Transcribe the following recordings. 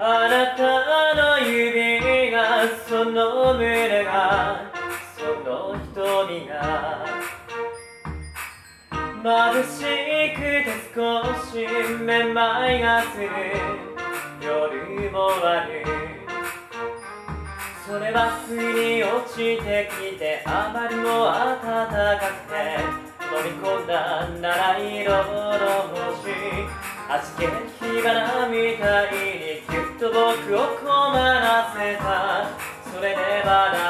あなたの指がその胸がその瞳が眩しくて少しめまいがする夜もある。それは不意に落ちてきてあまりも暖かくて飲み込んだ七色の星はじけ火花みたいに僕を困らせた。それで笑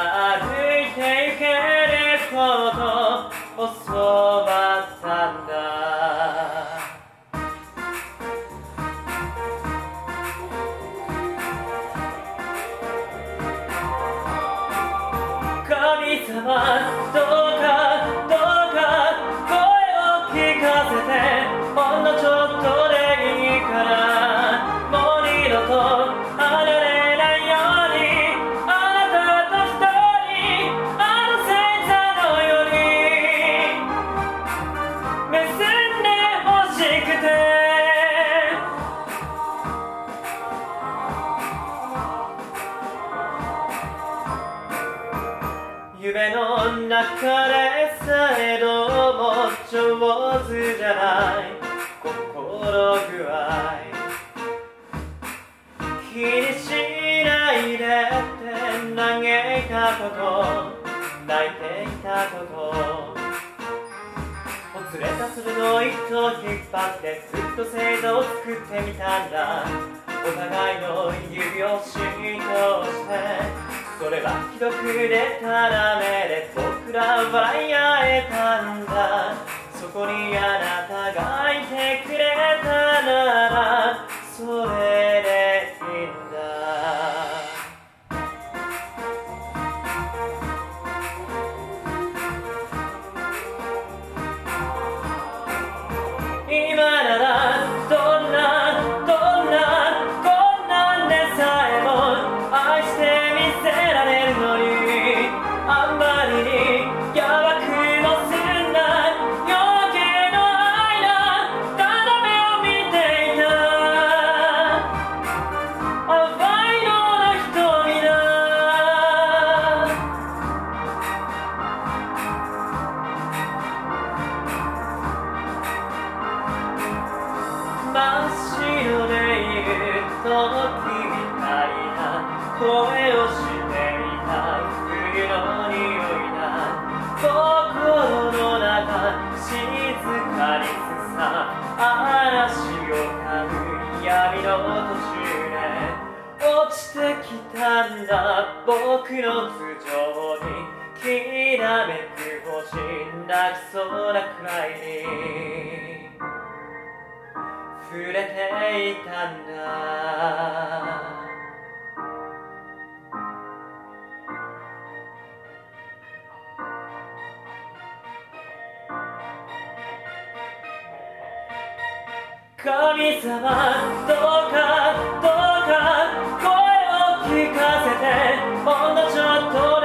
夢の中でさえどうも上手じゃない心具合気にしないでって嘆いたこと。泣いていたこと。ほつれた鋭い糸を引っ張ってずっと制度を作ってみたんだ。お互いの指をしとしてそれは既読でたらめで僕ら笑い合えたんだ。そこにあなたがいてくれたならそれ声をしていた。冬の匂いだ心の中静かにすさ嵐をかぶ闇の途中で落ちてきたんだ僕の頭上にきらめく星泣きそうなくらいに。触れていたんだ。神様どうかどうか声を聞かせてほんのちょっと